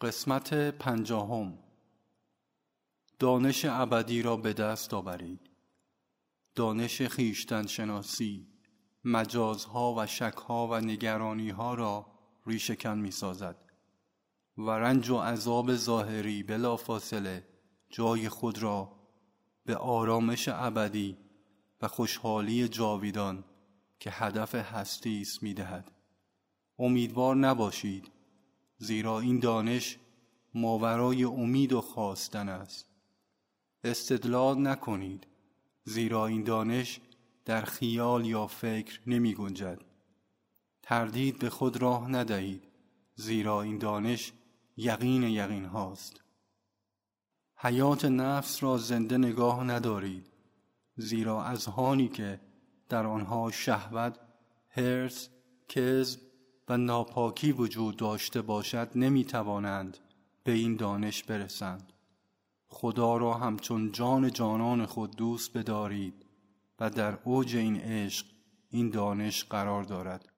قسمت پنجاهم دانش ابدی را به دست آورید دانش خیشتن شناسی مجازها و شکها و نگرانیها را ریشکن می سازد و رنج و عذاب ظاهری بلا فاصله جای خود را به آرامش ابدی و خوشحالی جاویدان که هدف هستی است می دهد. امیدوار نباشید زیرا این دانش ماورای امید و خواستن است. استدلال نکنید زیرا این دانش در خیال یا فکر نمی گنجد. تردید به خود راه ندهید زیرا این دانش یقین یقین هاست. حیات نفس را زنده نگاه ندارید زیرا از هانی که در آنها شهوت، هرس، کذب و ناپاکی وجود داشته باشد نمی توانند به این دانش برسند. خدا را همچون جان جانان خود دوست بدارید و در اوج این عشق این دانش قرار دارد.